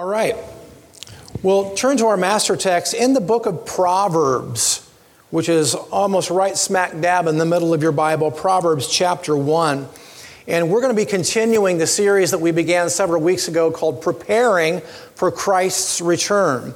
All right. We'll turn to our master text in the book of Proverbs, which is almost right smack dab in the middle of your Bible, Proverbs chapter 1. And we're going to be continuing the series that we began several weeks ago called Preparing for Christ's Return.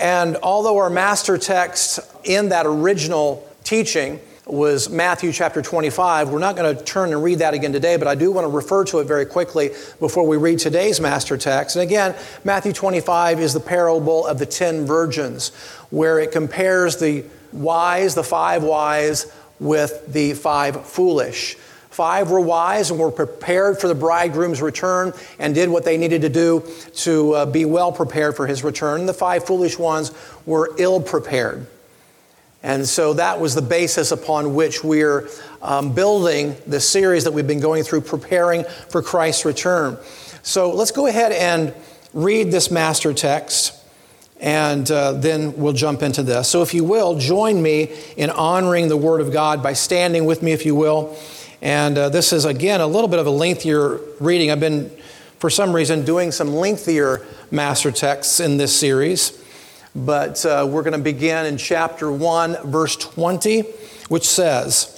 And although our master text in that original teaching was Matthew chapter 25. We're not going to turn and read that again today, but I do want to refer to it very quickly before we read today's master text. And again, Matthew 25 is the parable of the ten virgins, where it compares the wise, the five wise, with the five foolish. Five were wise and were prepared for the bridegroom's return and did what they needed to do to uh, be well prepared for his return. The five foolish ones were ill prepared. And so that was the basis upon which we're um, building the series that we've been going through, preparing for Christ's return. So let's go ahead and read this master text, and uh, then we'll jump into this. So, if you will, join me in honoring the Word of God by standing with me, if you will. And uh, this is, again, a little bit of a lengthier reading. I've been, for some reason, doing some lengthier master texts in this series. But uh, we're going to begin in chapter 1, verse 20, which says,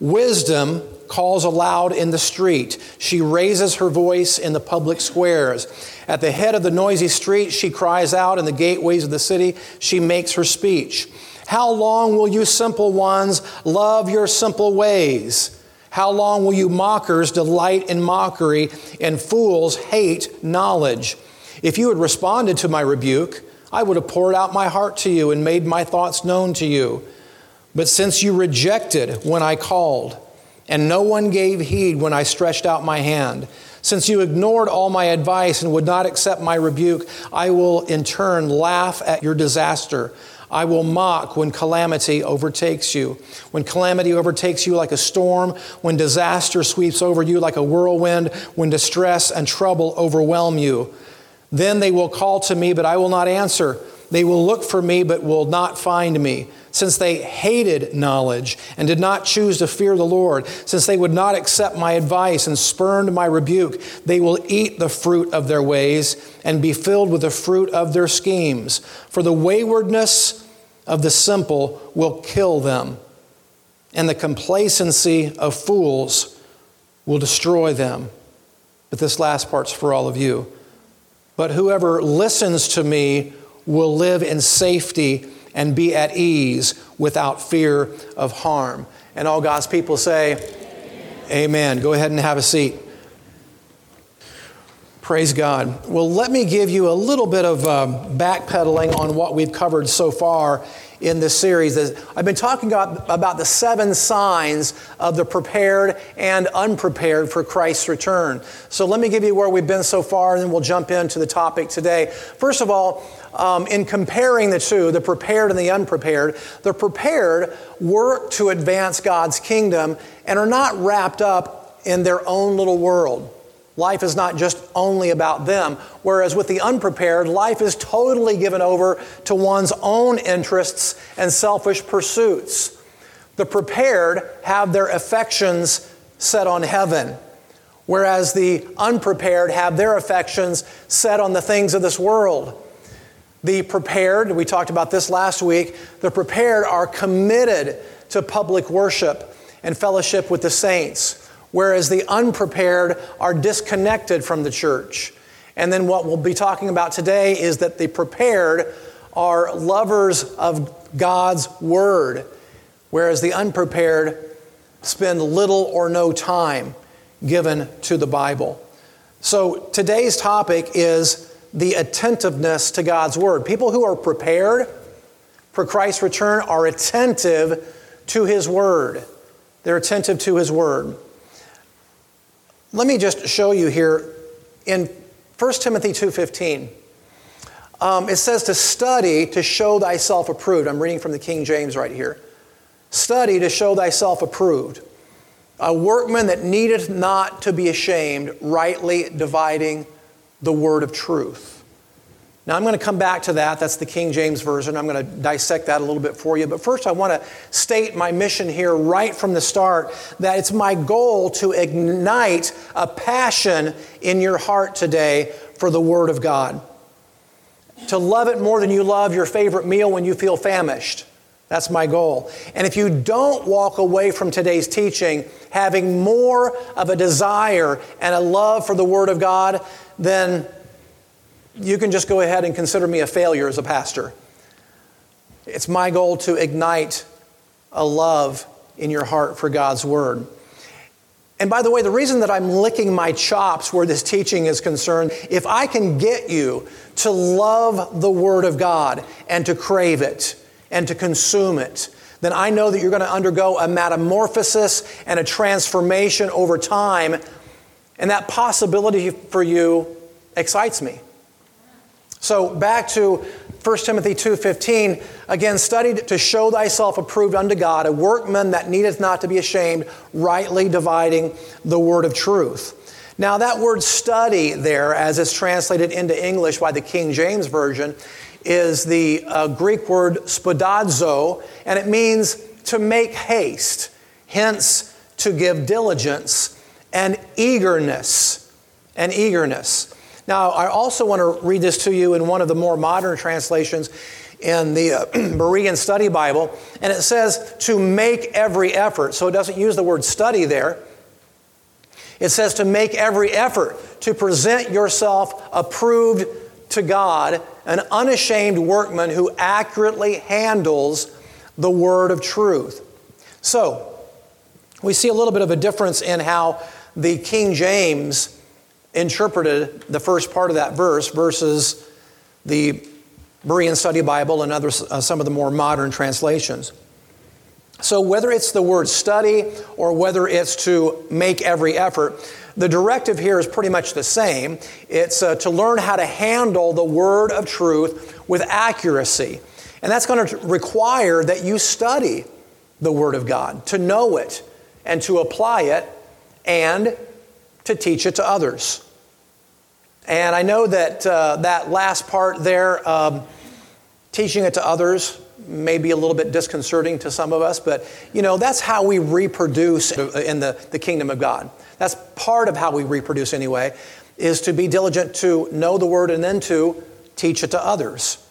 Wisdom calls aloud in the street. She raises her voice in the public squares. At the head of the noisy street, she cries out in the gateways of the city. She makes her speech. How long will you simple ones love your simple ways? How long will you mockers delight in mockery and fools hate knowledge? If you had responded to my rebuke, I would have poured out my heart to you and made my thoughts known to you. But since you rejected when I called, and no one gave heed when I stretched out my hand, since you ignored all my advice and would not accept my rebuke, I will in turn laugh at your disaster. I will mock when calamity overtakes you. When calamity overtakes you like a storm, when disaster sweeps over you like a whirlwind, when distress and trouble overwhelm you. Then they will call to me, but I will not answer. They will look for me, but will not find me. Since they hated knowledge and did not choose to fear the Lord, since they would not accept my advice and spurned my rebuke, they will eat the fruit of their ways and be filled with the fruit of their schemes. For the waywardness of the simple will kill them, and the complacency of fools will destroy them. But this last part's for all of you. But whoever listens to me will live in safety and be at ease without fear of harm. And all God's people say, Amen. Amen. Go ahead and have a seat. Praise God. Well, let me give you a little bit of uh, backpedaling on what we've covered so far in this series. I've been talking about, the seven signs of the prepared and unprepared for Christ's return. So let me give you where we've been so far, and then we'll jump into the topic today. First of all, um, in comparing the two, the prepared and the unprepared, the prepared work to advance God's kingdom and are not wrapped up in their own little world. Life is not just only about them. Whereas with the unprepared, life is totally given over to one's own interests and selfish pursuits. The prepared have their affections set on heaven, whereas the unprepared have their affections set on the things of this world. The prepared, we talked about this last week, the prepared are committed to public worship and fellowship with the saints whereas the unprepared are disconnected from the church. And then what we'll be talking about today is that the prepared are lovers of God's word, whereas the unprepared spend little or no time given to the Bible. So today's topic is the attentiveness to God's word. People who are prepared for Christ's return are attentive to his word. They're attentive to his word. Let me just show you here in 1 Timothy 2.15. Um, it says to study to show thyself approved. I'm reading from the King James right here. Study to show thyself approved. A workman that needeth not to be ashamed, rightly dividing the word of truth. Now, I'm going to come back to that. That's the King James Version. I'm going to dissect that a little bit for you. But first, I want to state my mission here right from the start that it's my goal to ignite a passion in your heart today for the Word of God. to love it more than you love your favorite meal when you feel famished. That's my goal. And if you don't walk away from today's teaching having more of a desire and a love for the Word of God, then you can just go ahead and consider me a failure as a pastor. It's my goal to ignite a love in your heart for God's Word. And by the way, the reason that I'm licking my chops where this teaching is concerned, if I can get you to love the Word of God and to crave it and to consume it, then I know that you're going to undergo a metamorphosis and a transformation over time. And that possibility for you excites me. So back to 1 Timothy 2:15 again studied to show thyself approved unto God a workman that needeth not to be ashamed rightly dividing the word of truth. Now that word study there as it's translated into English by the King James version is the uh, Greek word spoudazo and it means to make haste hence to give diligence and eagerness and eagerness. Now, I also want to read this to you in one of the more modern translations in the uh, Berean Study Bible, and it says to make every effort. So it doesn't use the word study there. It says to make every effort to present yourself approved to God, an unashamed workman who accurately handles the word of truth. So, we see a little bit of a difference in how the King James interpreted the first part of that verse versus the Berean Study Bible and other, uh, some of the more modern translations. So, whether it's the word study or whether it's to make every effort, the directive here is pretty much the same. It's uh, to learn how to handle the word of truth with accuracy. And that's going to require that you study the word of God, to know it and to apply it and to teach it to others. And I know that uh, that last part there, um, teaching it to others, may be a little bit disconcerting to some of us, but you know, that's how we reproduce in the, the kingdom of God. That's part of how we reproduce anyway, is to be diligent to know the word and then to teach it to others.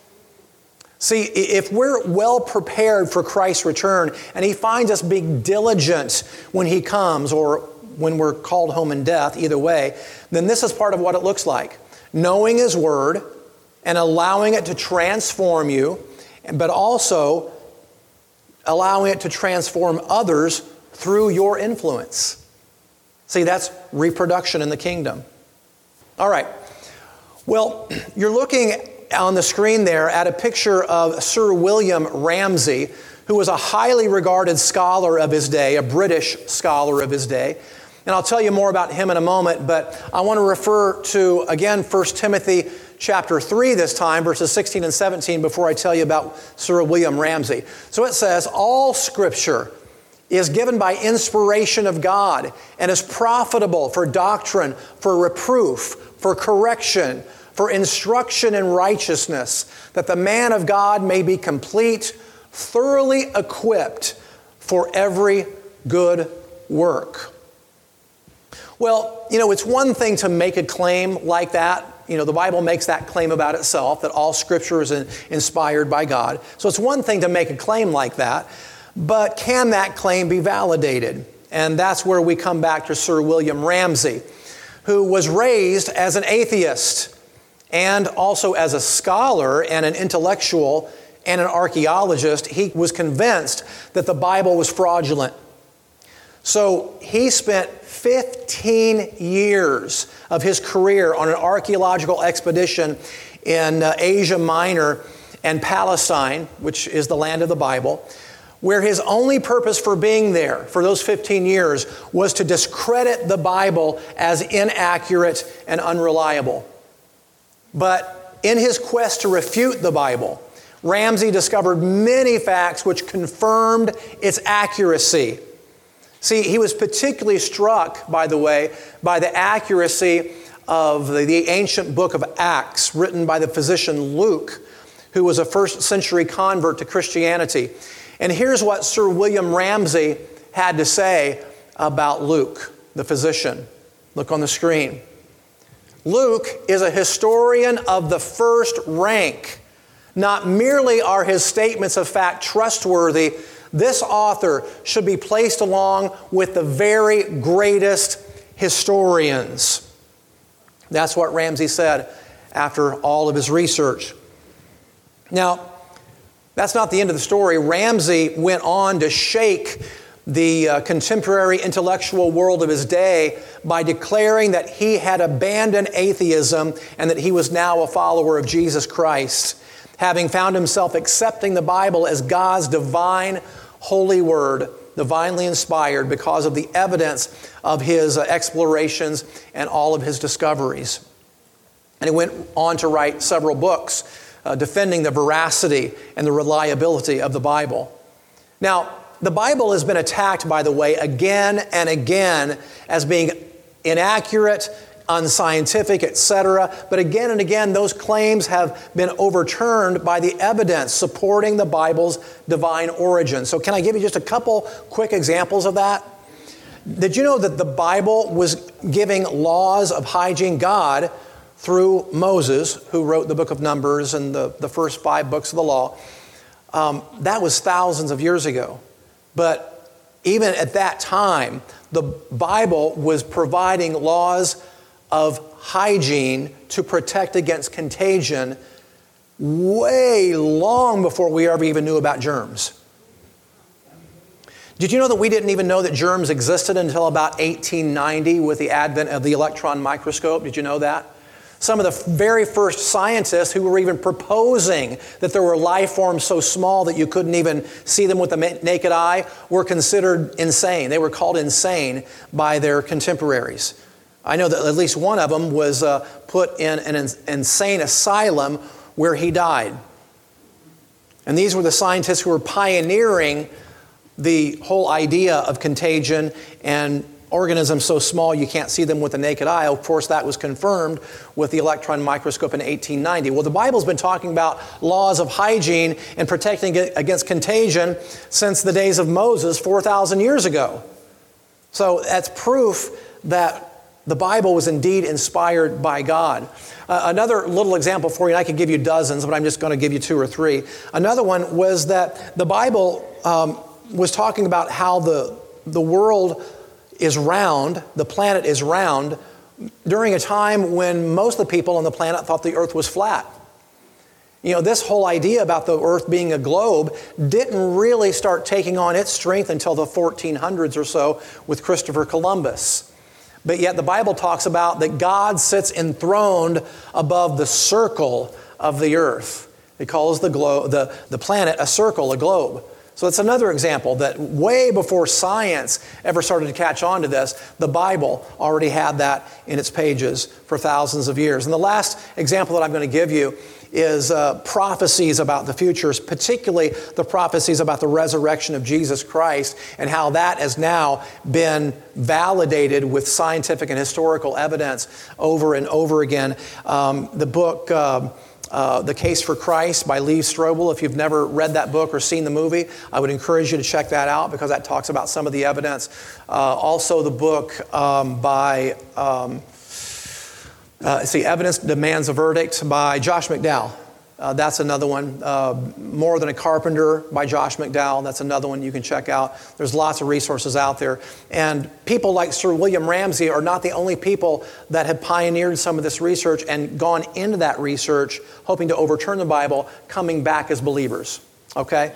See, if we're well prepared for Christ's return and He finds us being diligent when He comes or when we're called home in death, either way, then this is part of what it looks like. Knowing His Word and allowing it to transform you, but also allowing it to transform others through your influence. See, that's reproduction in the kingdom. All right. Well, you're looking on the screen there at a picture of Sir William Ramsay, who was a highly regarded scholar of his day, a British scholar of his day. And I'll tell you more about him in a moment, but I want to refer to, again, 1 Timothy chapter 3 this time, verses 16 and 17, before I tell you about Sir William Ramsay. So it says, All scripture is given by inspiration of God and is profitable for doctrine, for reproof, for correction, for instruction in righteousness, that the man of God may be complete, thoroughly equipped for every good work. Well, you know, it's one thing to make a claim like that. You know, the Bible makes that claim about itself that all scripture is inspired by God. So it's one thing to make a claim like that, but can that claim be validated? And that's where we come back to Sir William Ramsay, who was raised as an atheist and also as a scholar and an intellectual and an archaeologist. He was convinced that the Bible was fraudulent. So he spent 15 years of his career on an archaeological expedition in uh, Asia Minor and Palestine, which is the land of the Bible, where his only purpose for being there for those 15 years was to discredit the Bible as inaccurate and unreliable. But in his quest to refute the Bible, Ramsay discovered many facts which confirmed its accuracy. See, he was particularly struck, by the way, by the accuracy of the, the, ancient book of Acts written by the physician Luke, who was a first century convert to Christianity. And here's what Sir William Ramsay had to say about Luke, the physician. Look on the screen. Luke is a historian of the first rank. Not merely are his statements of fact trustworthy, this author should be placed along with the very greatest historians. That's what Ramsay said after all of his research. Now, that's not the end of the story. Ramsay went on to shake the uh, contemporary intellectual world of his day by declaring that he had abandoned atheism and that he was now a follower of Jesus Christ, having found himself accepting the Bible as God's divine, holy word, divinely inspired because of the evidence of his uh, explorations and all of his discoveries. And he went on to write several books uh, defending the veracity and the reliability of the Bible. Now, the Bible has been attacked, by the way, again and again as being inaccurate, unscientific, etc. But again and again, those claims have been overturned by the evidence supporting the Bible's divine origin. So, can I give you just a couple quick examples of that? Did you know that the Bible was giving laws of hygiene? God, through Moses, who wrote the book of Numbers and the, the first five books of the law, um, that was thousands of years ago. But even at that time, the Bible was providing laws of hygiene to protect against contagion way long before we ever even knew about germs. Did you know that we didn't even know that germs existed until about 1890 with the advent of the electron microscope? Did you know that? Some of the very first scientists who were even proposing that there were life forms so small that you couldn't even see them with the naked eye were considered insane. They were called insane by their contemporaries. I know that at least one of them was uh, put in an insane asylum where he died. And these were the scientists who were pioneering the whole idea of contagion and organisms so small you can't see them with the naked eye. Of course, that was confirmed with the electron microscope in 1890. Well, the Bible's been talking about laws of hygiene and protecting against contagion since the days of Moses 4,000 years ago. So that's proof that the Bible was indeed inspired by God. Uh, another little example for you, and I could give you dozens, but I'm just going to give you two or three. Another one was that the Bible um, was talking about how the, the world is round, the planet is round, during a time when most of the people on the planet thought the earth was flat. You know, this whole idea about the earth being a globe didn't really start taking on its strength until the 1400s or so with Christopher Columbus. But yet the Bible talks about that God sits enthroned above the circle of the earth. It calls the, glo- the, the planet a circle, a globe. So that's another example that way before science ever started to catch on to this, the Bible already had that in its pages for thousands of years. And the last example that I'm going to give you is uh, prophecies about the futures, particularly the prophecies about the resurrection of Jesus Christ and how that has now been validated with scientific and historical evidence over and over again. Um, the book. Uh, uh, the Case for Christ by Lee Strobel. If you've never read that book or seen the movie, I would encourage you to check that out because that talks about some of the evidence. Uh, also, the book um, by, um, uh, see, Evidence Demands a Verdict by Josh McDowell. Uh, that's another one. Uh, More Than a Carpenter by Josh McDowell. That's another one you can check out. There's lots of resources out there. And people like Sir William Ramsay are not the only people that have pioneered some of this research and gone into that research hoping to overturn the Bible, coming back as believers. Okay?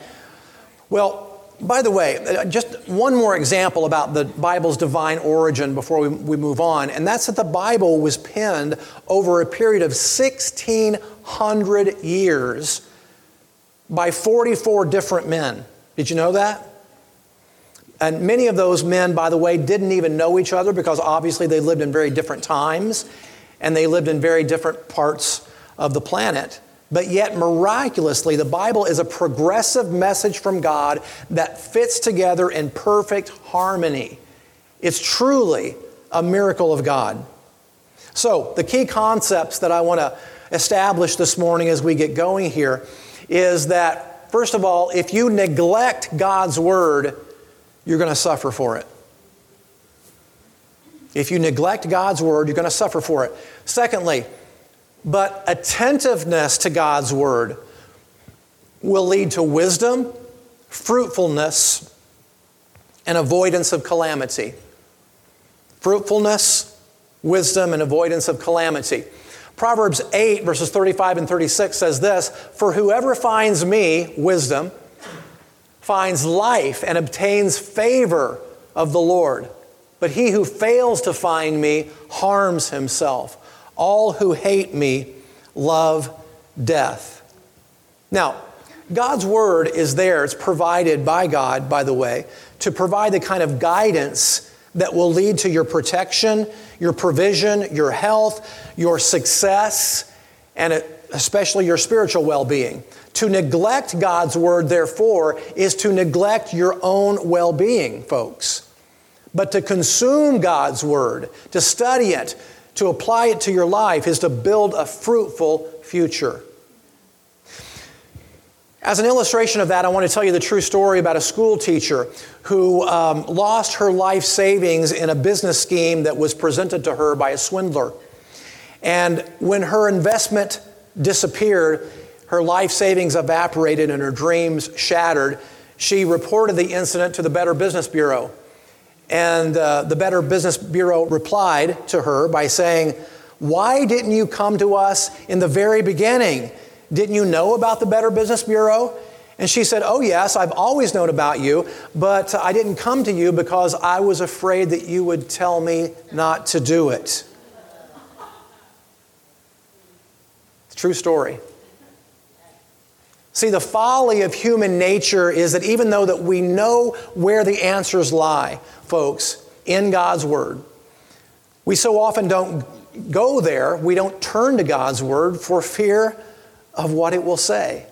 Well, by the way, uh, just one more example about the Bible's divine origin before we, we move on, and that's that the Bible was penned over a period of 1,600 years by 44 different men. Did you know that? And many of those men, by the way, didn't even know each other because obviously they lived in very different times and they lived in very different parts of the planet. But yet, miraculously, the Bible is a progressive message from God that fits together in perfect harmony. It's truly a miracle of God. So, the key concepts that I want to establish this morning as we get going here is that, first of all, if you neglect God's Word, you're going to suffer for it. If you neglect God's word, you're going to suffer for it. Secondly, but attentiveness to God's word will lead to wisdom, fruitfulness, and avoidance of calamity. Fruitfulness, wisdom, and avoidance of calamity. Proverbs 8, verses 35 and 36 says this For whoever finds me, wisdom, finds life and obtains favor of the Lord. But he who fails to find me harms himself. All who hate me love death. Now, God's word is there, it's provided by God, by the way, to provide the kind of guidance that will lead to your protection, your provision, your health, your success, and especially your spiritual well being. To neglect God's word, therefore, is to neglect your own well being, folks. But to consume God's word, to study it, to apply it to your life, is to build a fruitful future. As an illustration of that, I want to tell you the true story about a school teacher who um, lost her life savings in a business scheme that was presented to her by a swindler. And when her investment disappeared, her life savings evaporated and her dreams shattered. She reported the incident to the Better Business Bureau. And uh, the Better Business Bureau replied to her by saying, Why didn't you come to us in the very beginning? Didn't you know about the Better Business Bureau? And she said, Oh, yes, I've always known about you, but I didn't come to you because I was afraid that you would tell me not to do it. True story. See, the folly of human nature is that even though that we know where the answers lie, folks, in God's Word, we so often don't go there, we don't turn to God's Word for fear of what it will say.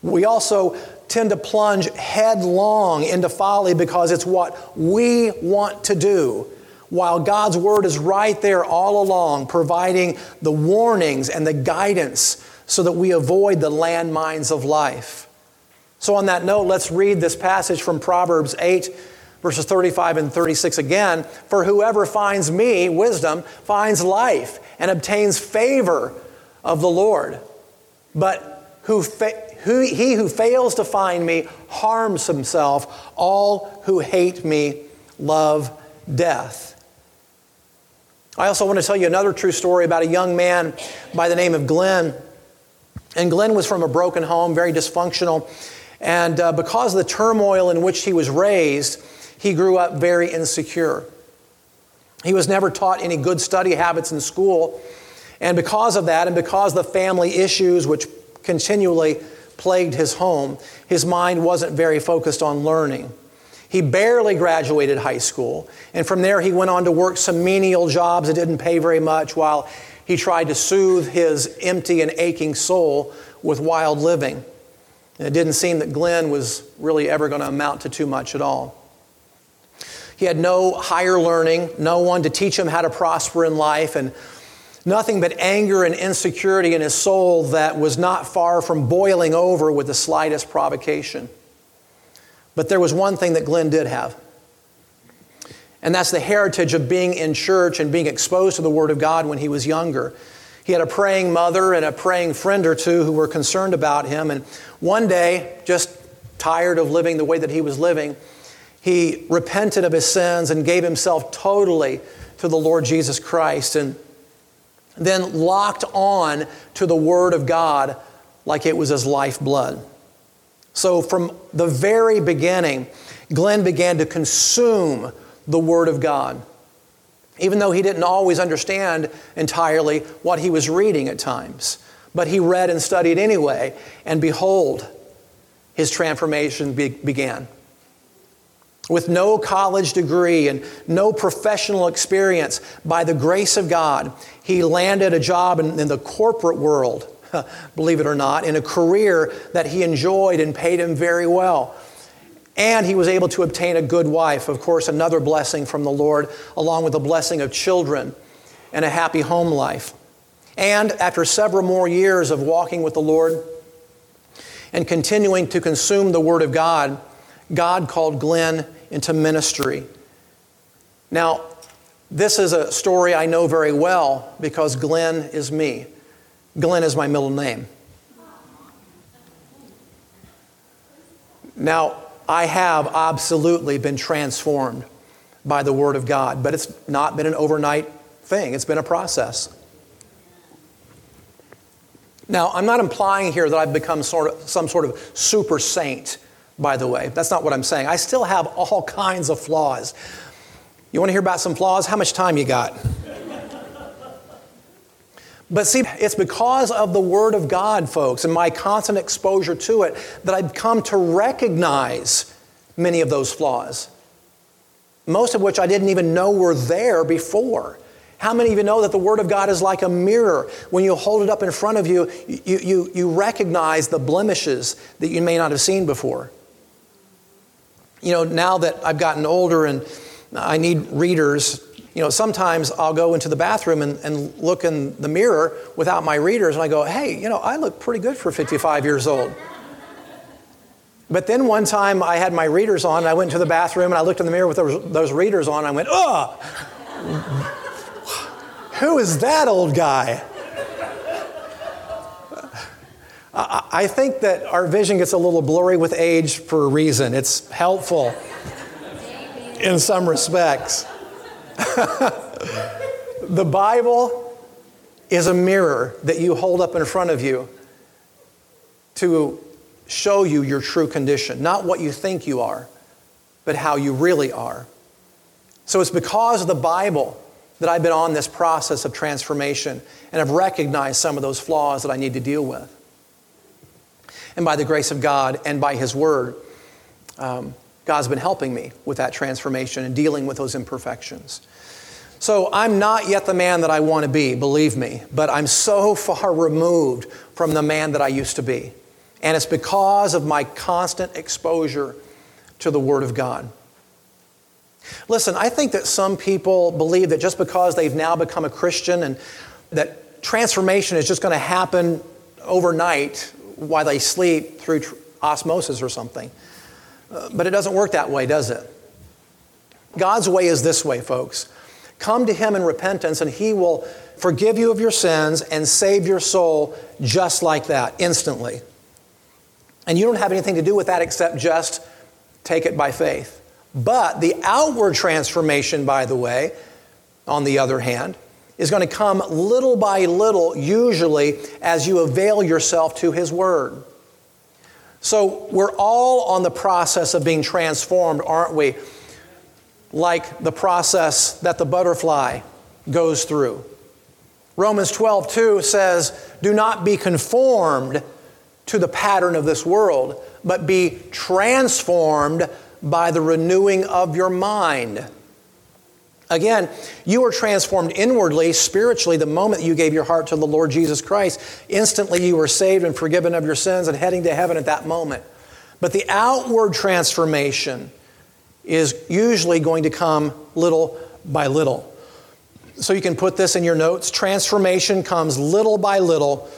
We also tend to plunge headlong into folly because it's what we want to do, while God's Word is right there all along, providing the warnings and the guidance so that we avoid the landmines of life. So, on that note, let's read this passage from Proverbs 8, verses 35 and 36 again. For whoever finds me, wisdom, finds life and obtains favor of the Lord. But who, fa- who, he who fails to find me harms himself. All who hate me love death. I also want to tell you another true story about a young man by the name of Glenn. And Glenn was from a broken home, very dysfunctional. And uh, because of the turmoil in which he was raised, he grew up very insecure. He was never taught any good study habits in school. And because of that, and because of the family issues which continually plagued his home, his mind wasn't very focused on learning. He barely graduated high school, and from there he went on to work some menial jobs that didn't pay very much while he tried to soothe his empty and aching soul with wild living. And it didn't seem that Glenn was really ever going to amount to too much at all. He had no higher learning, no one to teach him how to prosper in life, and Nothing but anger and insecurity in his soul that was not far from boiling over with the slightest provocation. But there was one thing that Glenn did have. And that's the heritage of being in church and being exposed to the Word of God when he was younger. He had a praying mother and a praying friend or two who were concerned about him. And one day, just tired of living the way that he was living, he repented of his sins and gave himself totally to the Lord Jesus Christ. And then locked on to the Word of God like it was his lifeblood. So, from the very beginning, Glenn began to consume the Word of God, even though he didn't always understand entirely what he was reading at times. But he read and studied anyway, and behold, his transformation be- began. With no college degree and no professional experience, by the grace of God, he landed a job in, in the corporate world, believe it or not, in a career that he enjoyed and paid him very well. And he was able to obtain a good wife, of course, another blessing from the Lord, along with the blessing of children and a happy home life. And after several more years of walking with the Lord and continuing to consume the Word of God, God called Glenn into ministry. Now, this is a story I know very well because Glenn is me. Glenn is my middle name. Now, I have absolutely been transformed by the Word of God, but it's not been an overnight thing, it's been a process. Now, I'm not implying here that I've become sort of, some sort of super saint, by the way. That's not what I'm saying. I still have all kinds of flaws. You want to hear about some flaws? How much time you got? But see, it's because of the Word of God, folks, and my constant exposure to it that I've come to recognize many of those flaws, most of which I didn't even know were there before. How many of you know that the Word of God is like a mirror? When you hold it up in front of you, you, you, you recognize the blemishes that you may not have seen before. You know, now that I've gotten older and I need readers, you know, sometimes I'll go into the bathroom and, and look in the mirror without my readers and I go, hey, you know, I look pretty good for 55 years old. But then one time I had my readers on and I went to the bathroom and I looked in the mirror with those, those readers on and I went, ugh! Who is that old guy? I think that our vision gets a little blurry with age for a reason. It's helpful in some respects. the Bible is a mirror that you hold up in front of you to show you your true condition, not what you think you are, but how you really are. So it's because of the Bible that I've been on this process of transformation and have recognized some of those flaws that I need to deal with. And by the grace of God and by His Word, um, God's been helping me with that transformation and dealing with those imperfections. So I'm not yet the man that I want to be, believe me, but I'm so far removed from the man that I used to be. And it's because of my constant exposure to the Word of God. Listen, I think that some people believe that just because they've now become a Christian and that transformation is just going to happen overnight while they sleep through osmosis or something. Uh, but it doesn't work that way, does it? God's way is this way, folks. Come to Him in repentance, and He will forgive you of your sins and save your soul just like that, instantly. And you don't have anything to do with that except just take it by faith. But the outward transformation, by the way, on the other hand, is going to come little by little, usually as you avail yourself to His Word. So we're all on the process of being transformed, aren't we? Like the process that the butterfly goes through. Romans 12, 2 says, Do not be conformed to the pattern of this world, but be transformed by the renewing of your mind. Again, you were transformed inwardly, spiritually, the moment you gave your heart to the Lord Jesus Christ. Instantly, you were saved and forgiven of your sins and heading to heaven at that moment. But the outward transformation is usually going to come little by little. So you can put this in your notes. Transformation comes little by little,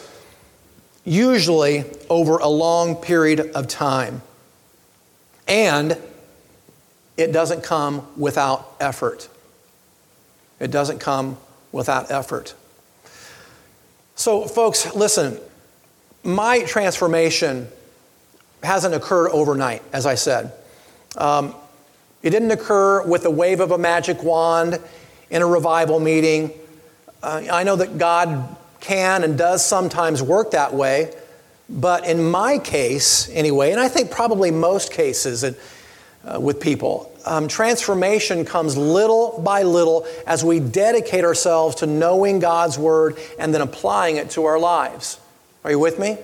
usually over a long period of time. And it doesn't come without effort. It doesn't come without effort. So, folks, listen, my transformation hasn't occurred overnight, as I said. Um, it didn't occur with a wave of a magic wand in a revival meeting. Uh, I know that God can and does sometimes work that way, but in my case, anyway, and I think probably most cases, and uh, with people. Um, transformation comes little by little as we dedicate ourselves to knowing God's Word and then applying it to our lives. Are you with me?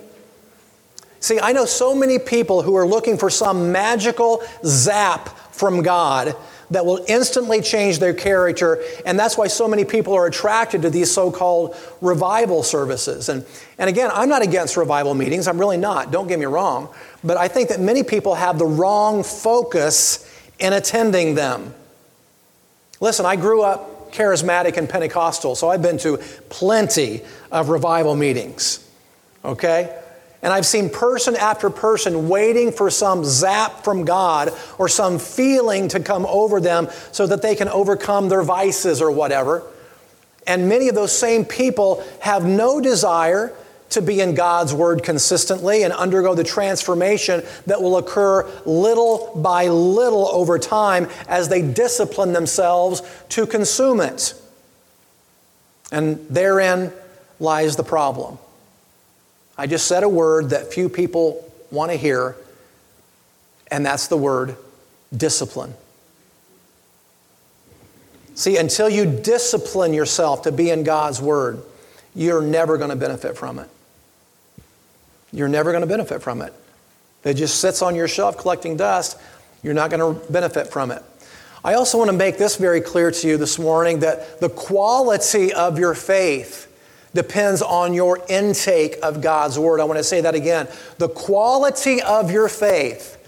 See, I know so many people who are looking for some magical zap from God that will instantly change their character. And that's why so many people are attracted to these so called revival services. And, and again, I'm not against revival meetings, I'm really not, don't get me wrong. But I think that many people have the wrong focus in attending them. Listen, I grew up charismatic and Pentecostal, so I've been to plenty of revival meetings, okay? And I've seen person after person waiting for some zap from God or some feeling to come over them so that they can overcome their vices or whatever. And many of those same people have no desire to be in God's Word consistently and undergo the transformation that will occur little by little over time as they discipline themselves to consume it. And therein lies the problem. I just said a word that few people want to hear, and that's the word discipline. See, until you discipline yourself to be in God's Word, you're never going to benefit from it. You're never going to benefit from it. It just sits on your shelf collecting dust, you're not going to benefit from it. I also want to make this very clear to you this morning that the quality of your faith depends on your intake of God's Word. I want to say that again. The quality of your faith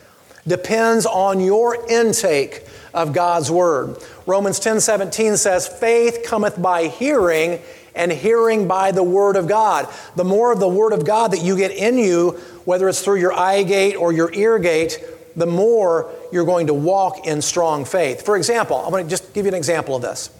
depends on your intake of God's Word. Romans 10 17 says, Faith cometh by hearing, and hearing by the Word of God. The more of the Word of God that you get in you, whether it's through your eye gate or your ear gate, the more you're going to walk in strong faith. For example, I want to just give you an example of this.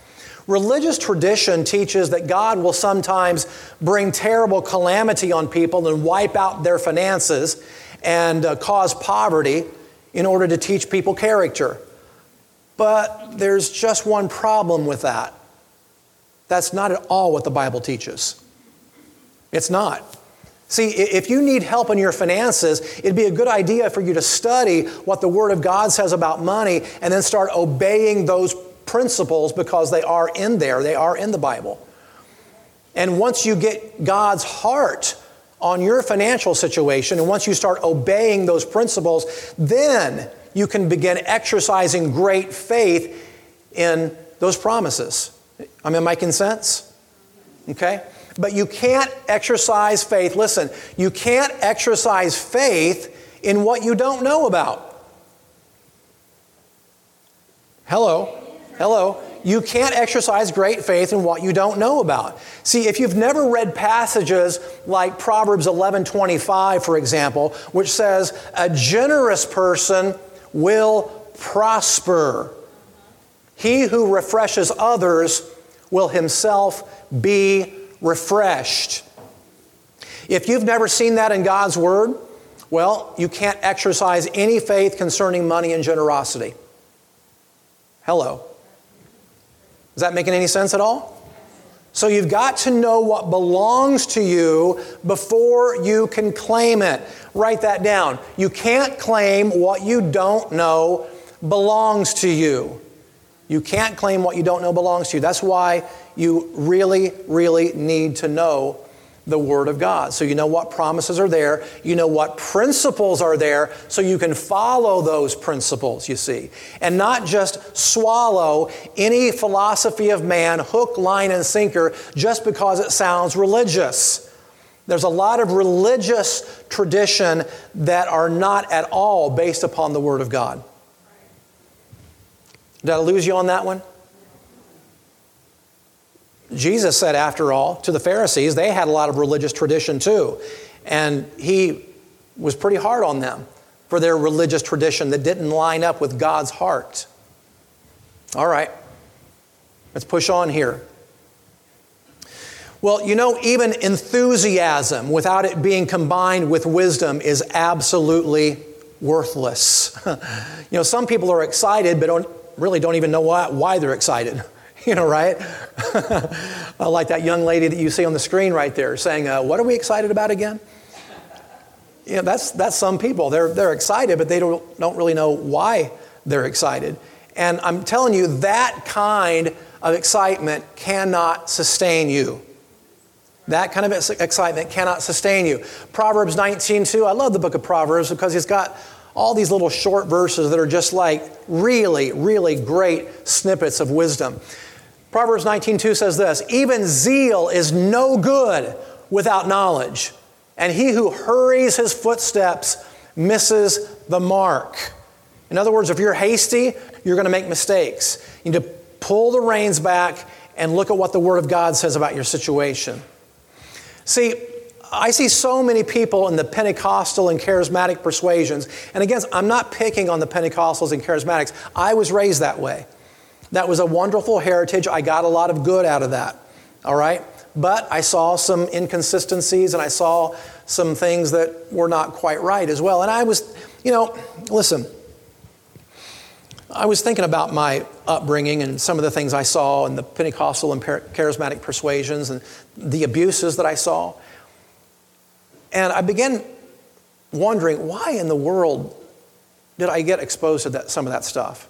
Religious tradition teaches that God will sometimes bring terrible calamity on people and wipe out their finances and uh, cause poverty in order to teach people character. But there's just one problem with that. That's not at all what the Bible teaches. It's not. See, if you need help in your finances, it'd be a good idea for you to study what the Word of God says about money and then start obeying those principles because they are in there, they are in the Bible. And once you get God's heart on your financial situation, and once you start obeying those principles, then you can begin exercising great faith in those promises. I mean, making sense? Okay? But you can't exercise faith. Listen, you can't exercise faith in what you don't know about. Hello? Hello. You can't exercise great faith in what you don't know about. See, if you've never read passages like Proverbs 11:25 for example, which says a generous person will prosper. He who refreshes others will himself be refreshed. If you've never seen that in God's Word, well, you can't exercise any faith concerning money and generosity. Hello. Is that making any sense at all? So you've got to know what belongs to you before you can claim it. Write that down. You can't claim what you don't know belongs to you. You can't claim what you don't know belongs to you. That's why you really, really need to know the Word of God. So you know what promises are there, you know what principles are there, so you can follow those principles, you see. And not just swallow any philosophy of man, hook, line, and sinker, just because it sounds religious. There's a lot of religious tradition that are not at all based upon the Word of God. Did I lose you on that one? Jesus said, after all, to the Pharisees, they had a lot of religious tradition too. And he was pretty hard on them for their religious tradition that didn't line up with God's heart. All right, let's push on here. Well, you know, even enthusiasm without it being combined with wisdom is absolutely worthless. you know, some people are excited but don't, really don't even know why, why they're excited. you know, right? like that young lady that you see on the screen right there saying, uh, What are we excited about again? You know, that's, that's some people. They're, they're excited, but they don't, don't really know why they're excited. And I'm telling you, that kind of excitement cannot sustain you. That kind of excitement cannot sustain you. Proverbs 19:2. I love the book of Proverbs because it's got all these little short verses that are just like really, really great snippets of wisdom. Proverbs 19:2 says this, even zeal is no good without knowledge, and he who hurries his footsteps misses the mark. In other words, if you're hasty, you're going to make mistakes. You need to pull the reins back and look at what the Word of God says about your situation. See, I see so many people in the Pentecostal and charismatic persuasions. And again, I'm not picking on the Pentecostals and charismatics. I was raised that way. That was a wonderful heritage. I got a lot of good out of that. All right? But I saw some inconsistencies and I saw some things that were not quite right as well. And I was, you know, listen, I was thinking about my upbringing and some of the things I saw in the Pentecostal and charismatic persuasions and the abuses that I saw. And I began wondering why in the world did I get exposed to that, some of that stuff?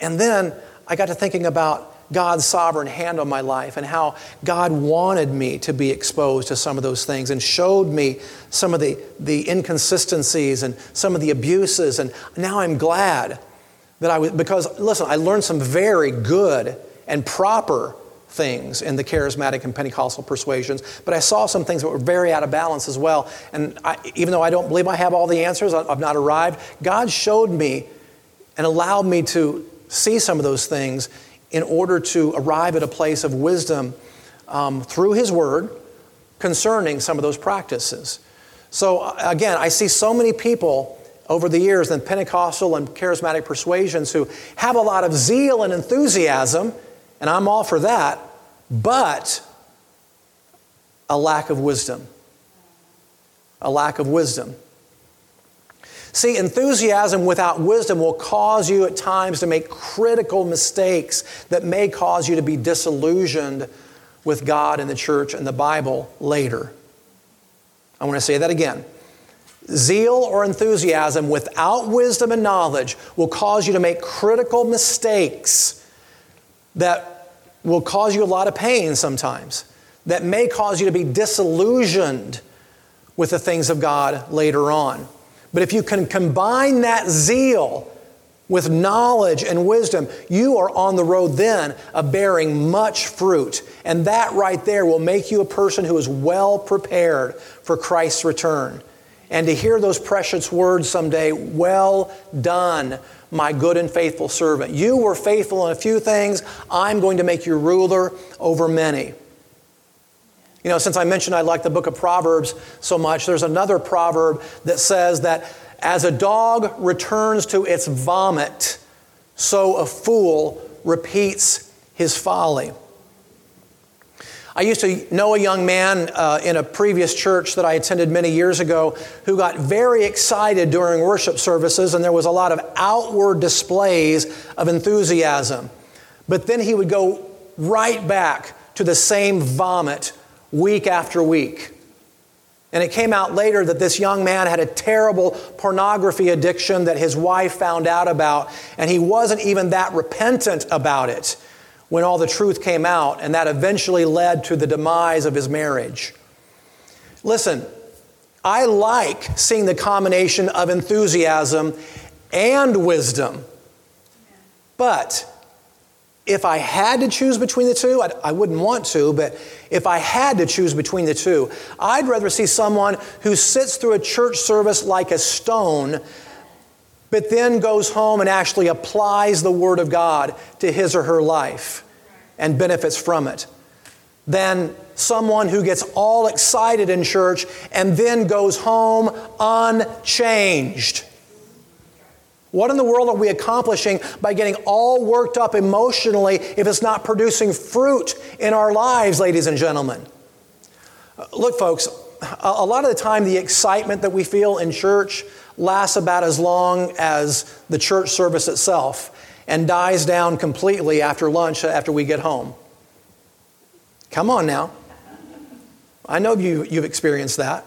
And then I got to thinking about God's sovereign hand on my life and how God wanted me to be exposed to some of those things and showed me some of the, the inconsistencies and some of the abuses. And now I'm glad that I was, because listen, I learned some very good and proper things in the charismatic and Pentecostal persuasions, but I saw some things that were very out of balance as well. And I, even though I don't believe I have all the answers, I've not arrived, God showed me and allowed me to see some of those things in order to arrive at a place of wisdom um, through His Word concerning some of those practices. So, again, I see so many people over the years in Pentecostal and charismatic persuasions who have a lot of zeal and enthusiasm, and I'm all for that, but a lack of wisdom. A lack of wisdom. See, enthusiasm without wisdom will cause you at times to make critical mistakes that may cause you to be disillusioned with God and the church and the Bible later. I want to say that again. Zeal or enthusiasm without wisdom and knowledge will cause you to make critical mistakes that will cause you a lot of pain sometimes, that may cause you to be disillusioned with the things of God later on. But if you can combine that zeal with knowledge and wisdom, you are on the road then of bearing much fruit. And that right there will make you a person who is well prepared for Christ's return. And to hear those precious words someday, well done, my good and faithful servant. You were faithful in a few things, I'm going to make you ruler over many. You know, since I mentioned I like the book of Proverbs so much, there's another proverb that says that as a dog returns to its vomit, so a fool repeats his folly. I used to know a young man uh, in a previous church that I attended many years ago who got very excited during worship services, and there was a lot of outward displays of enthusiasm. But then he would go right back to the same vomit week after week. And it came out later that this young man had a terrible pornography addiction that his wife found out about, and he wasn't even that repentant about it when all the truth came out, and that eventually led to the demise of his marriage. Listen, I like seeing the combination of enthusiasm and wisdom, but if I had to choose between the two, I'd, I would not want to, but if I had to choose between the two, I'd rather see someone who sits through a church service like a stone, but then goes home and actually applies the Word of God to his or her life and benefits from it, than someone who gets all excited in church and then goes home unchanged. What in the world are we accomplishing by getting all worked up emotionally if it's not producing fruit in our lives, ladies and gentlemen? Uh, look, folks, a lot of the time the excitement that we feel in church lasts about as long as the church service itself and dies down completely after lunch after we get home. Come on now. I know you, you've experienced that.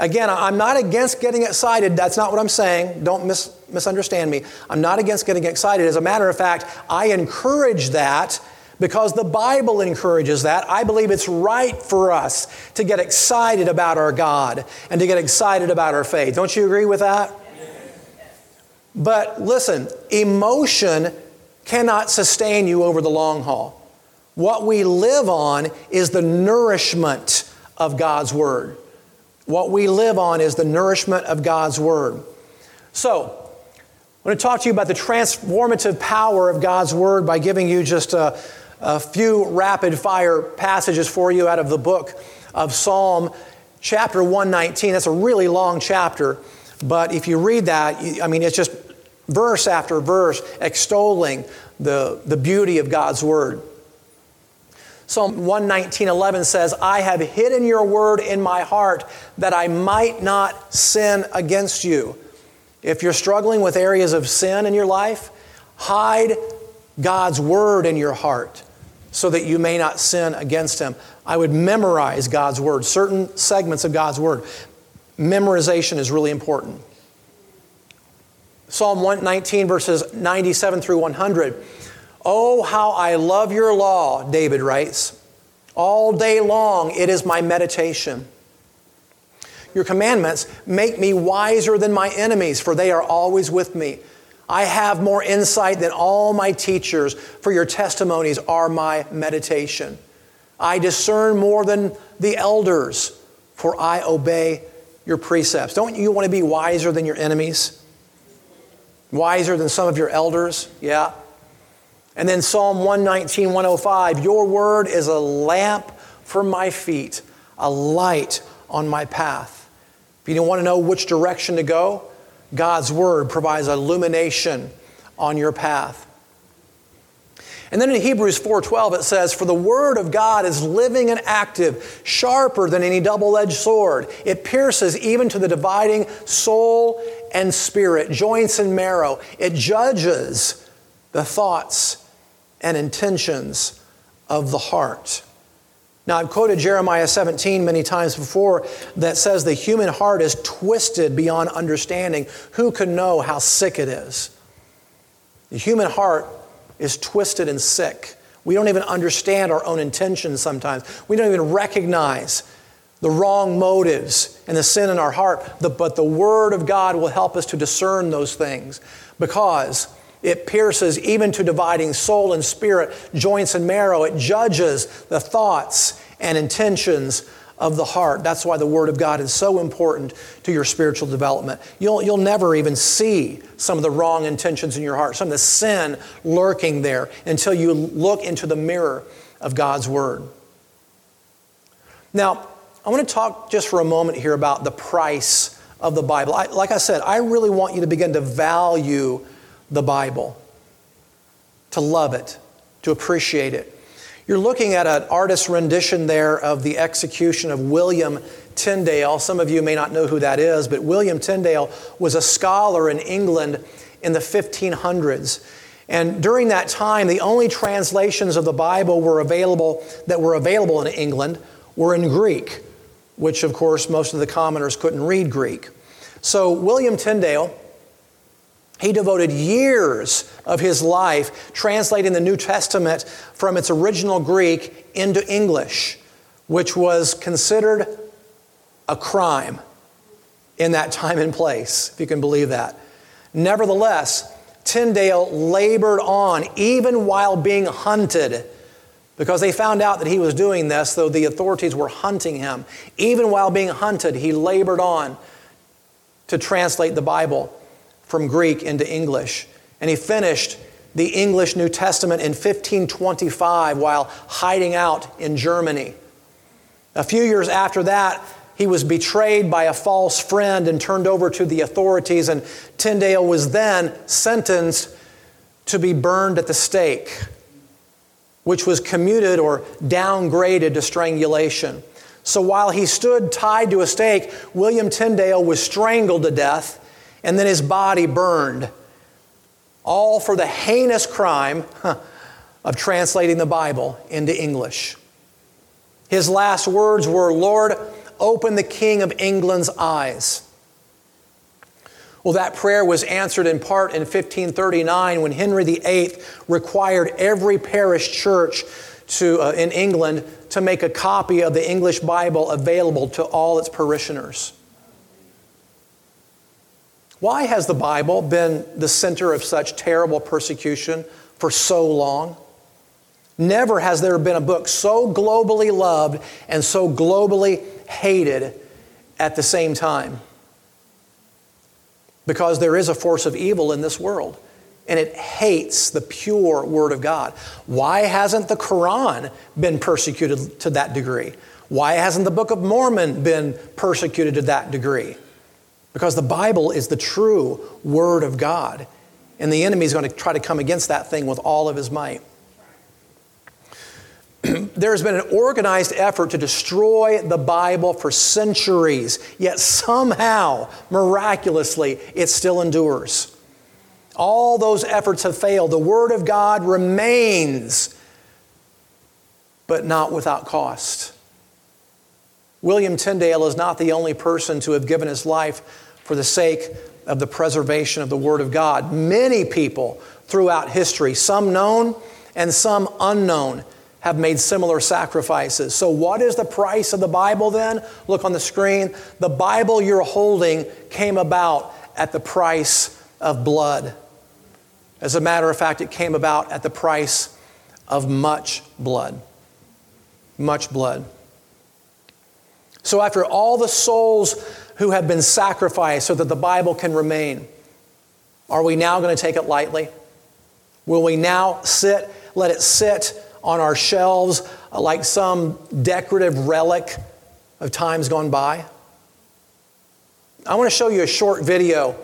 Again, I'm not against getting excited. That's not what I'm saying. Don't mis- misunderstand me. I'm not against getting excited. As a matter of fact, I encourage that because the Bible encourages that. I believe it's right for us to get excited about our God and to get excited about our faith. Don't you agree with that? But listen, emotion cannot sustain you over the long haul. What we live on is the nourishment of God's Word. What we live on is the nourishment of God's Word. So, I'm going to talk to you about the transformative power of God's Word by giving you just a, a few rapid fire passages for you out of the book of Psalm chapter 119, that's a really long chapter, but if you read that, I mean, it's just verse after verse extolling the, the beauty of God's Word. Psalm 119:11 says, "I have hidden your word in my heart that I might not sin against you." If you're struggling with areas of sin in your life, hide God's word in your heart so that you may not sin against him. I would memorize God's word, certain segments of God's word. Memorization is really important. Psalm 119, verses 97 through 100. Oh, how I love your law, David writes. All day long it is my meditation. Your commandments make me wiser than my enemies, for they are always with me. I have more insight than all my teachers, for your testimonies are my meditation. I discern more than the elders, for I obey your precepts. Don't you want to be wiser than your enemies? Wiser than some of your elders? Yeah. And then Psalm 119, 105 Your word is a lamp for my feet, a light on my path. If you don't want to know which direction to go, God's word provides illumination on your path. And then in Hebrews 4:12 it says for the word of God is living and active, sharper than any double-edged sword. It pierces even to the dividing soul and spirit, joints and marrow. It judges the thoughts and intentions of the heart. Now, I've quoted Jeremiah 17 many times before that says the human heart is twisted beyond understanding. Who can know how sick it is? The human heart is twisted and sick. We don't even understand our own intentions sometimes. We don't even recognize the wrong motives and the sin in our heart. But the Word of God will help us to discern those things because it pierces even to dividing soul and spirit, joints and marrow. It judges the thoughts and intentions of the heart. That's why the Word of God is so important to your spiritual development. You'll, you'll never even see some of the wrong intentions in your heart, some of the sin lurking there until you look into the mirror of God's Word. Now, I want to talk just for a moment here about the price of the Bible. I, like I said, I really want you to begin to value the Bible, to love it, to appreciate it. You're looking at an artist's rendition there of the execution of William Tyndale. Some of you may not know who that is, but William Tyndale was a scholar in England in the 1500s. And during that time, the only translations of the Bible were available that were available in England were in Greek, which of course most of the commoners couldn't read Greek. So William Tyndale he devoted years of his life translating the New Testament from its original Greek into English, which was considered a crime in that time and place, if you can believe that. Nevertheless, Tyndale labored on even while being hunted because they found out that he was doing this, though the authorities were hunting him. Even while being hunted, he labored on to translate the Bible from Greek into English. And he finished the English New Testament in 1525 while hiding out in Germany. A few years after that, he was betrayed by a false friend and turned over to the authorities, and Tyndale was then sentenced to be burned at the stake, which was commuted or downgraded to strangulation. So while he stood tied to a stake, William Tyndale was strangled to death and then his body burned. All for the heinous crime of translating the Bible into English. His last words were, Lord, open the King of England's eyes. Well, that prayer was answered in part in 1539 when Henry VIII required every parish church to, uh, in England to make a copy of the English Bible available to all its parishioners. Why has the Bible been the center of such terrible persecution for so long? Never has there been a book so globally loved and so globally hated at the same time. Because there is a force of evil in this world and it hates the pure Word of God. Why hasn't the Quran been persecuted to that degree? Why hasn't the Book of Mormon been persecuted to that degree? Because the Bible is the true Word of God. And the enemy is going to try to come against that thing with all of his might. there has been an organized effort to destroy the Bible for centuries, yet somehow, miraculously, it still endures. All those efforts have failed. The Word of God remains, but not without cost. William Tyndale is not the only person to have given his life for the sake of the preservation of the Word of God. Many people throughout history, some known and some unknown, have made similar sacrifices. So, what is the price of the Bible then? Look on the screen. The Bible you're holding came about at the price of blood. As a matter of fact, it came about at the price of much blood. Much blood. So, after all the souls who have been sacrificed so that the Bible can remain, are we now going to take it lightly? Will we now sit, let it sit on our shelves uh, like some decorative relic of times gone by? I want to show you a short video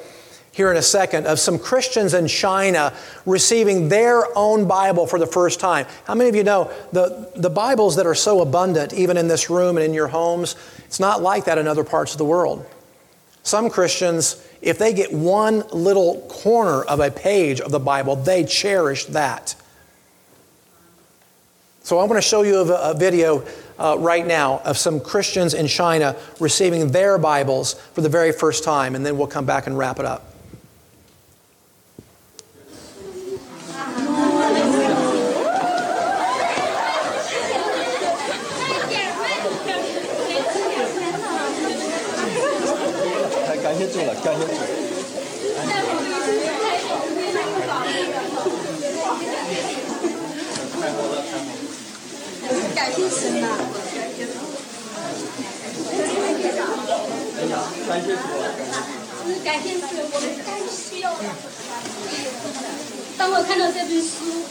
here in a second of some Christians in China receiving their own Bible for the first time. How many of you know the, the Bibles that are so abundant, even in this room and in your homes, it's not like that in other parts of the world. Some Christians, if they get one little corner of a page of the Bible, they cherish that. So I'm going to show you a, video uh, right now of some Christians in China receiving their Bibles for the very first time, and then we'll come back and wrap it up. 看到这本书，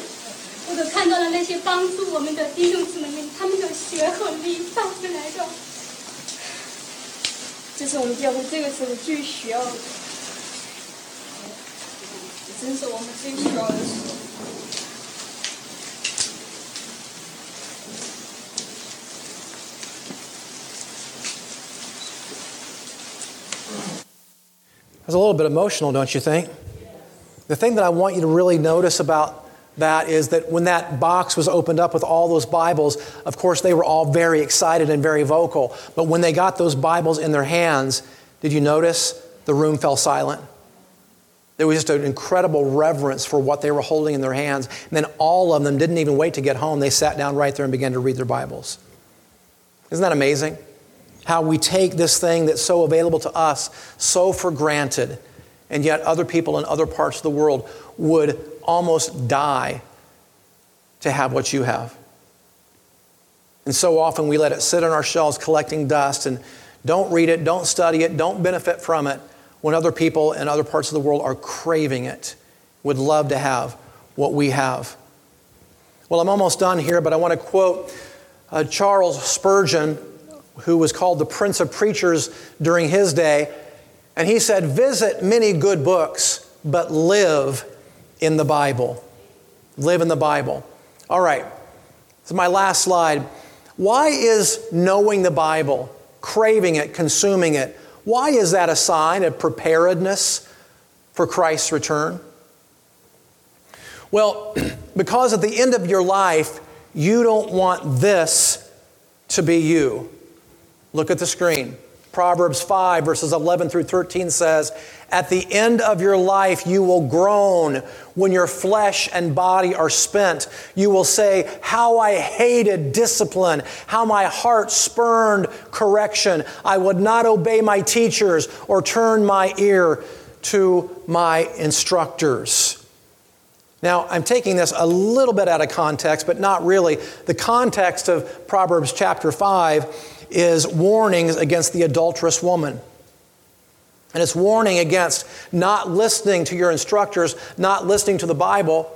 我都看到了那些帮助我们的弟兄姊妹们，他们的血和力带回来的。这是我们教会这个时候最需要的，真是我们最需要的时候。It's a little bit emotional, don't you think? The thing that I want you to really notice about that is that when that box was opened up with all those Bibles, of course, they were all very excited and very vocal. But when they got those Bibles in their hands, did you notice the room fell silent? There was just an incredible reverence for what they were holding in their hands. And then all of them didn't even wait to get home. They sat down right there and began to read their Bibles. Isn't that amazing? how we take this thing that's so available to us so for granted, and yet other people in other parts of the world would almost die to have what you have. And so often we let it sit on our shelves collecting dust and don't read it, don't study it, don't benefit from it when other people in other parts of the world are craving it, would love to have what we have. Well, I'm almost done here, but I want to quote uh, Charles Spurgeon, who was called the Prince of Preachers during his day. And he said, Visit many good books, but live in the Bible. Live in the Bible. All right, this is my last slide. Why is knowing the Bible, craving it, consuming it, why is that a sign of preparedness for Christ's return? Well, because at the end of your life, you don't want this to be you. Look at the screen. Proverbs 5, verses 11 through 13 says, At the end of your life, you will groan when your flesh and body are spent. You will say, How I hated discipline, how my heart spurned correction. I would not obey my teachers or turn my ear to my instructors. Now, I'm taking this a little bit out of context, but not really. The context of Proverbs chapter 5 is warnings against the adulterous woman. And it's warning against not listening to your instructors, not listening to the Bible,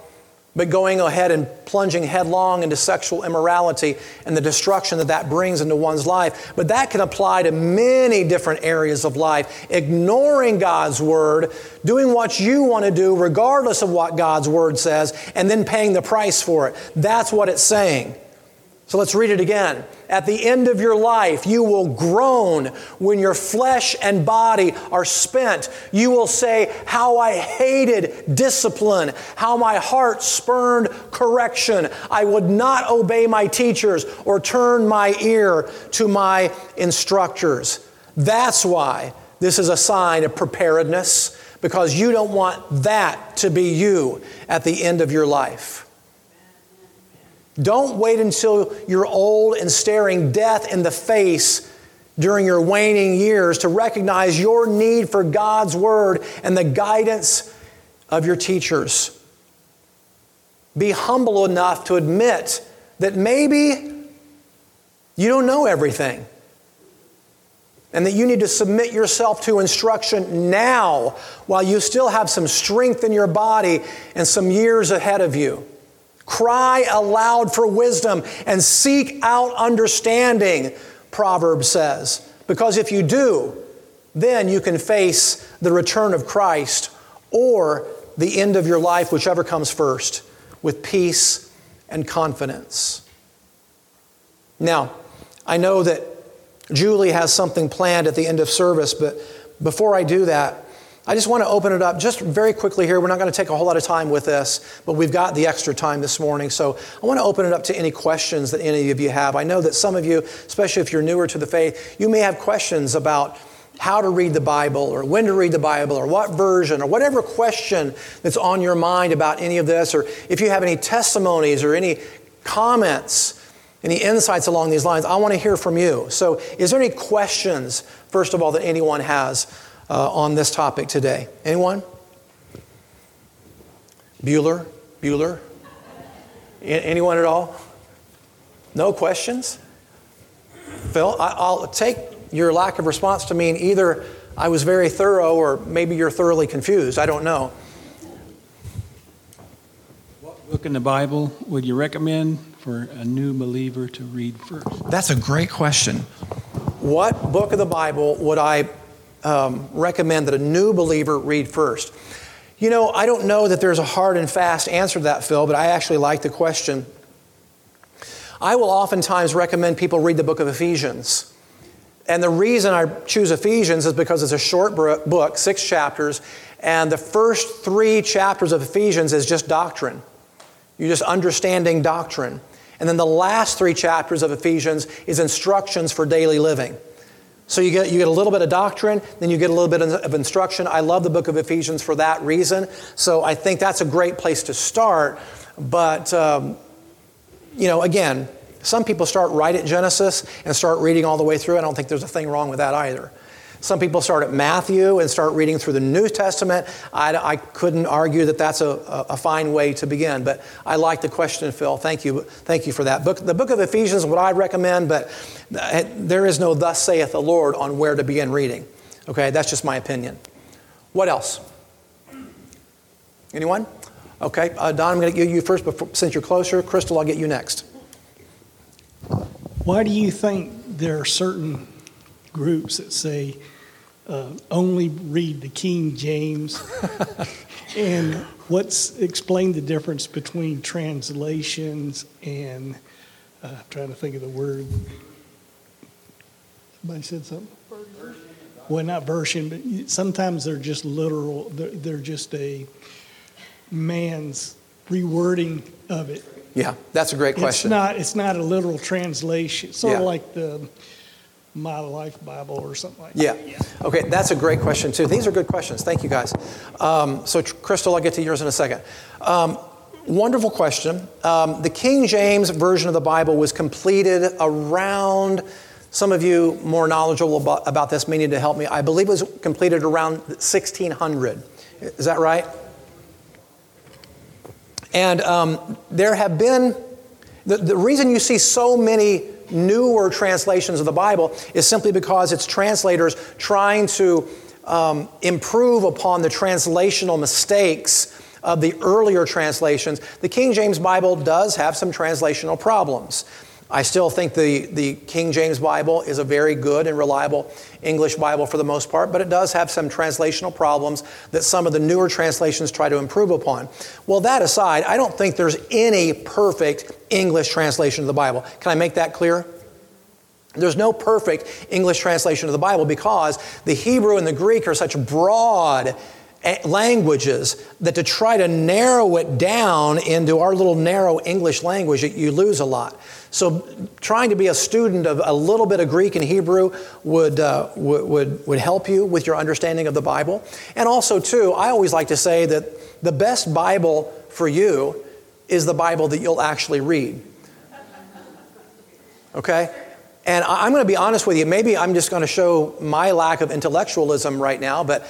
but going ahead and plunging headlong into sexual immorality and the destruction that that brings into one's life. But that can apply to many different areas of life. Ignoring God's word, doing what you want to do regardless of what God's word says, and then paying the price for it. That's what it's saying. So let's read it again. At the end of your life, you will groan when your flesh and body are spent. You will say, How I hated discipline, how my heart spurned correction. I would not obey my teachers or turn my ear to my instructors. That's why this is a sign of preparedness, because you don't want that to be you at the end of your life. Don't wait until you're old and staring death in the face during your waning years to recognize your need for God's Word and the guidance of your teachers. Be humble enough to admit that maybe you don't know everything and that you need to submit yourself to instruction now while you still have some strength in your body and some years ahead of you. Cry aloud for wisdom and seek out understanding, Proverbs says. Because if you do, then you can face the return of Christ or the end of your life, whichever comes first, with peace and confidence. Now, I know that Julie has something planned at the end of service, but before I do that, I just want to open it up just very quickly here. We're not going to take a whole lot of time with this, but we've got the extra time this morning. So I want to open it up to any questions that any of you have. I know that some of you, especially if you're newer to the faith, you may have questions about how to read the Bible or when to read the Bible or what version or whatever question that's on your mind about any of this, or if you have any testimonies or any comments, any insights along these lines, I want to hear from you. So, is there any questions, first of all, that anyone has uh, on this topic today. Anyone? Bueller? Bueller? Anyone at all? No questions? Phil, I'll take your lack of response to mean either I was very thorough or maybe you're thoroughly confused. I don't know. What book in the Bible would you recommend for a new believer to read first? That's a great question. What book of the Bible would I um, recommend that a new believer read first? You know, I don't know that there's a hard and fast answer to that, Phil, but I actually like the question. I will oftentimes recommend people read the book of Ephesians. And the reason I choose Ephesians is because it's a short book, six chapters, and the first three chapters of Ephesians is just doctrine. You're just understanding doctrine. And then the last three chapters of Ephesians is instructions for daily living. So you get, you get a little bit of doctrine, then you get a little bit of instruction. I love the book of Ephesians for that reason. So I think that's a great place to start. But, um, you know, again, some people start right at Genesis and start reading all the way through. I don't think there's a thing wrong with that either. Some people start at Matthew and start reading through the New Testament. I, I couldn't argue that that's a, a, fine way to begin, but I like the question, Phil. Thank you, thank you for that. Book, the book of Ephesians, what I recommend, but there is no "Thus saith the Lord" on where to begin reading. Okay, that's just my opinion. What else? Anyone? Okay, uh, Don, I'm going to get you first, before, since you're closer. Crystal, I'll get you next. Why do you think there are certain groups that say uh, only read the King James. and what's explain the difference between translations and uh, I'm trying to think of the word. Somebody said something. Well, not version, but sometimes they're just literal. They're, they're just a man's rewording of it. Yeah, that's a great question. It's not. It's not a literal translation. Sort yeah. of like the my Life Bible or something like yeah. that. Yeah. Okay, that's a great question, too. These are good questions. Thank you, guys. Um, so, Crystal, I'll get to yours in a second. Um, wonderful question. Um, the King James Version of the Bible was completed around, some of you more knowledgeable about, about this may need to help me. I believe it was completed around 1600. Is that right? And um, there have been, the, the reason you see so many newer translations of the Bible is simply because it's translators trying to um, improve upon the translational mistakes of the earlier translations, the King James Bible does have some translational problems. I still think the, the King James Bible is a very good and reliable English Bible for the most part, but it does have some translational problems that some of the newer translations try to improve upon. Well, that aside, I don't think there's any perfect English translation of the Bible. Can I make that clear? There's no perfect English translation of the Bible because the Hebrew and the Greek are such broad languages that to try to narrow it down into our little narrow English language, you lose a lot. So, trying to be a student of a little bit of Greek and Hebrew would, uh, would, would help you with your understanding of the Bible. And also, too, I always like to say that the best Bible for you is the Bible that you'll actually read. Okay? And I'm going to be honest with you, maybe I'm just going to show my lack of intellectualism right now, but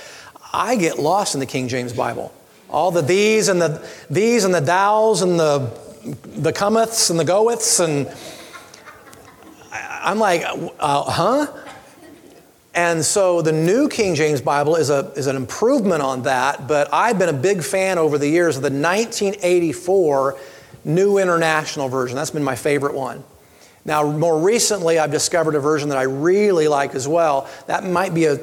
I get lost in the King James Bible. All the thees and the thees and the thous and the the comeths and the goeths, and I'm like, uh, huh? And so the New King James Bible is, a, is an improvement on that, but I've been a big fan over the years of the 1984 New International Version. That's been my favorite one. Now, more recently, I've discovered a version that I really like as well. That might be a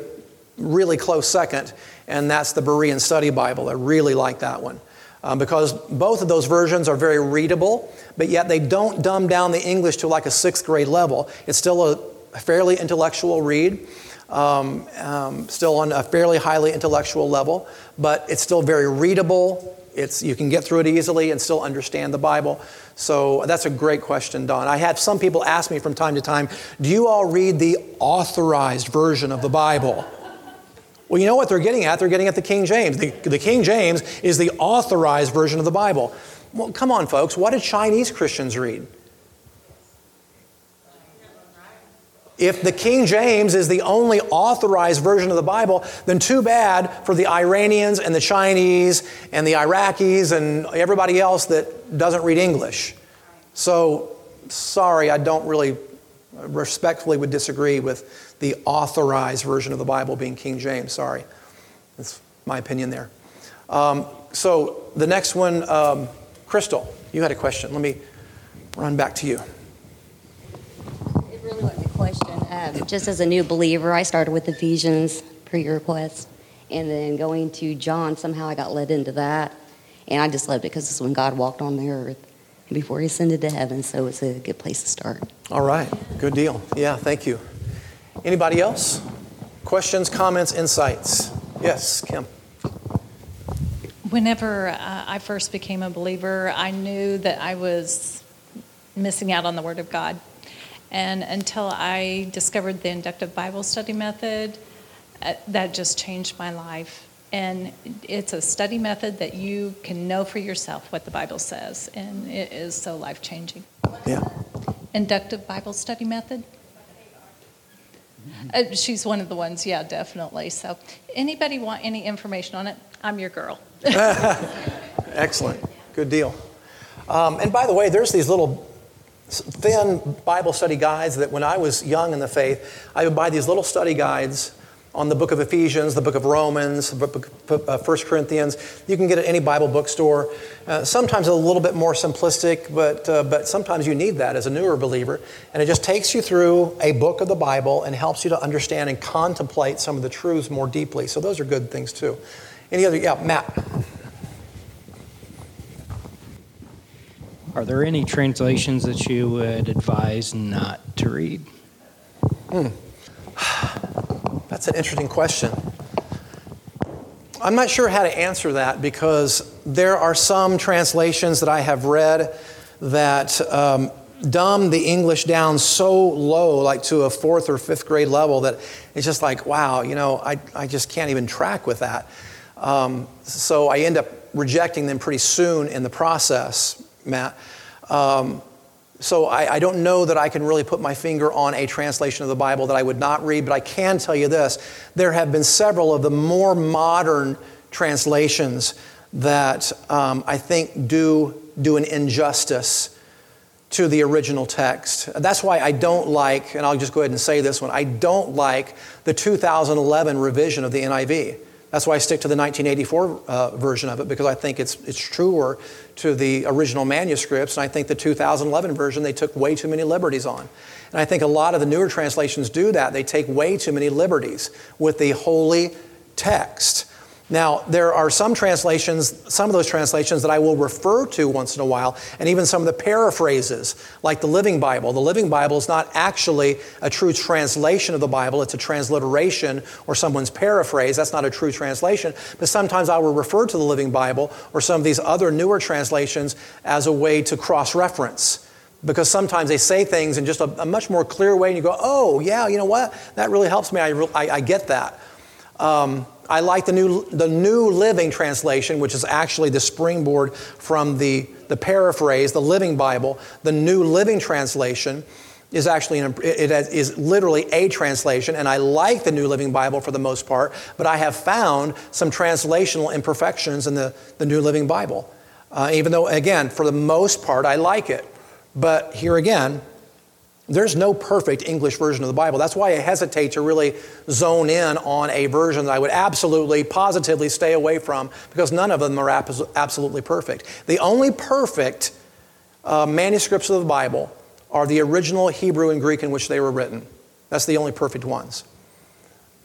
really close second, and that's the Berean Study Bible. I really like that one um, because both of those versions are very readable, but yet they don't dumb down the English to like a sixth grade level. It's still a fairly intellectual read, um, um, still on a fairly highly intellectual level, but it's still very readable. It's, you can get through it easily and still understand the Bible. So that's a great question, Don. I had some people ask me from time to time, do you all read the authorized version of the Bible? Well, you know what they're getting at? They're getting at the King James. The, the, King James is the authorized version of the Bible. Well, come on, folks. What did Chinese Christians read? If the King James is the only authorized version of the Bible, then too bad for the Iranians and the Chinese and the Iraqis and everybody else that doesn't read English. So, sorry, I don't really respectfully would disagree with the authorized version of the Bible being King James. Sorry. That's my opinion there. Um, so the next one, um, Crystal, you had a question. Let me run back to you. It really wasn't a question. Um, just as a new believer, I started with Ephesians per your request, and then going to John, somehow I got led into that. And I just loved it because it's when God walked on the earth before he ascended to heaven, so it's a good place to start. All right, good deal. Yeah, thank you. Anybody else? Questions, comments, insights? Yes, Kim. Whenever uh, I first became a believer, I knew that I was missing out on the Word of God. And until I discovered the inductive Bible study method, uh, that just changed my life. And it's a study method that you can know for yourself what the Bible says, and it is so life changing. Yeah. Inductive Bible study method. Uh, she's one of the ones, yeah, definitely. So, anybody want any information on it? I'm your girl. Excellent. Good deal. Um, and by the way, there's these little thin Bible study guides that when I was young in the faith, I would buy these little study guides on the book of Ephesians, the book of Romans, the book of uh, 1 Corinthians. You can get it at any Bible bookstore. Uh, sometimes a little bit more simplistic, but, uh, but sometimes you need that as a newer believer. And it just takes you through a book of the Bible and helps you to understand and contemplate some of the truths more deeply. So those are good things too. Any other? Yeah, Matt. Are there any translations that you would advise not to read? Hmm. That's an interesting question. I'm not sure how to answer that because there are some translations that I have read that um, dumb the English down so low, like to a fourth or fifth grade level, that it's just like, wow, you know, I, I just can't even track with that. Um, so I end up rejecting them pretty soon in the process, Matt. Um, so I, I, don't know that I can really put my finger on a translation of the Bible that I would not read, but I can tell you this. There have been several of the more modern translations that um, I think do, do an injustice to the original text. That's why I don't like, and I'll just go ahead and say this one, I don't like the 2011 revision of the NIV. That's why I stick to the 1984 uh, version of it because I think it's, it's truer to the original manuscripts. And I think the 2011 version they took way too many liberties on. And I think a lot of the newer translations do that. They take way too many liberties with the holy text. Now, there are some translations, some of those translations that I will refer to once in a while, and even some of the paraphrases, like the Living Bible. The Living Bible is not actually a true translation of the Bible, it's a transliteration or someone's paraphrase. That's not a true translation. But sometimes I will refer to the Living Bible or some of these other newer translations as a way to cross reference. Because sometimes they say things in just a, a, much more clear way, and you go, oh, yeah, you know what? That really helps me. I, I, I get that. Um, I like the new, the new Living Translation, which is actually the springboard from the, the paraphrase, the Living Bible. The New Living Translation is actually an, it is literally a translation, and I like the New Living Bible for the most part, but I have found some translational imperfections in the, the New Living Bible. Uh, even though, again, for the most part, I like it. But here again, there's no perfect English version of the Bible. That's why I hesitate to really zone in on a version that I would absolutely, positively stay away from because none of them are absolutely perfect. The only perfect uh, manuscripts of the Bible are the original Hebrew and Greek in which they were written. That's the only perfect ones.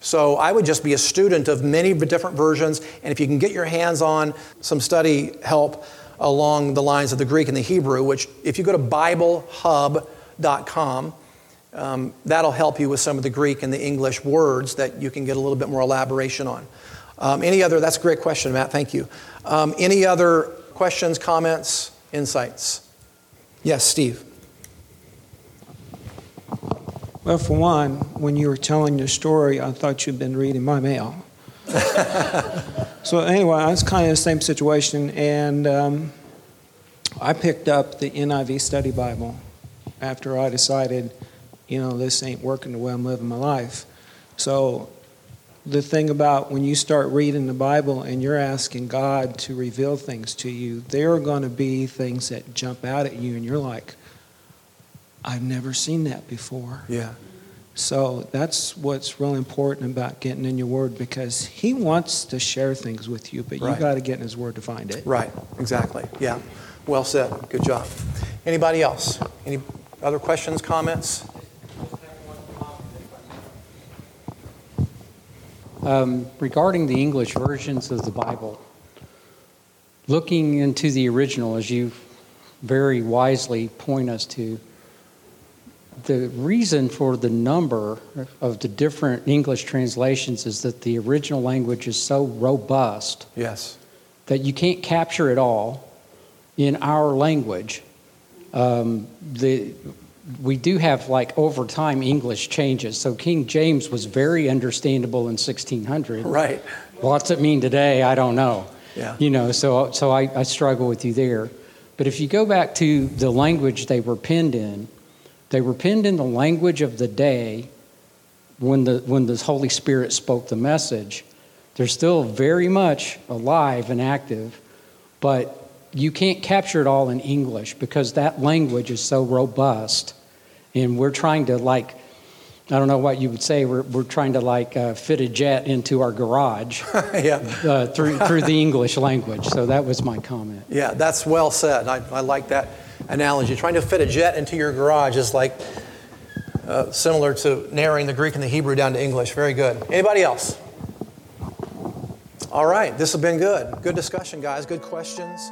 So I would just be a student of many different versions, and if you can get your hands on some study help along the lines of the Greek and the Hebrew, which if you go to Bible Hub, com. Um, that'll help you with some of the Greek and the English words that you can get a little bit more elaboration on. Um, any other, that's a great question, Matt, thank you. Um, any other questions, comments, insights? Yes, Steve. Well, for one, when you were telling your story, I thought you'd been reading my mail. so, anyway, it's kind of the same situation, and um, I picked up the NIV Study Bible after I decided, you know, this ain't working the way I'm living my life. So the thing about when you start reading the Bible and you're asking God to reveal things to you, there are going to be things that jump out at you and you're like, I've never seen that before. Yeah. So that's what's really important about getting in your word because he wants to share things with you, but you got to get in his word to find it. Right, exactly. Yeah. Well said. Good job. Anybody else? Any other questions, comments? Um, regarding the English versions of the Bible, looking into the original, as you very wisely point us to, the reason for the number of the different English translations is that the original language is so robust. Yes. That you can't capture it all in our language. Um, the we do have like over time English changes. So King James was very understandable in 1600. Right. What's it mean today? I don't know. Yeah. You know, so so I, I struggle with you there. But if you go back to the language they were penned in, they were penned in the language of the day when the when the Holy Spirit spoke the message. They're still very much alive and active, but you can't capture it all in English because that language is so robust. And we're trying to, like, I don't know what you would say, we're, we're trying to, like, uh, fit a jet into our garage yeah. uh, through, through the English language. So that was my comment. Yeah, that's well said. I, I like that analogy. Trying to fit a jet into your garage is like uh, similar to narrowing the Greek and the Hebrew down to English. Very good. Anybody else? All right, this has been good. Good discussion, guys. Good questions.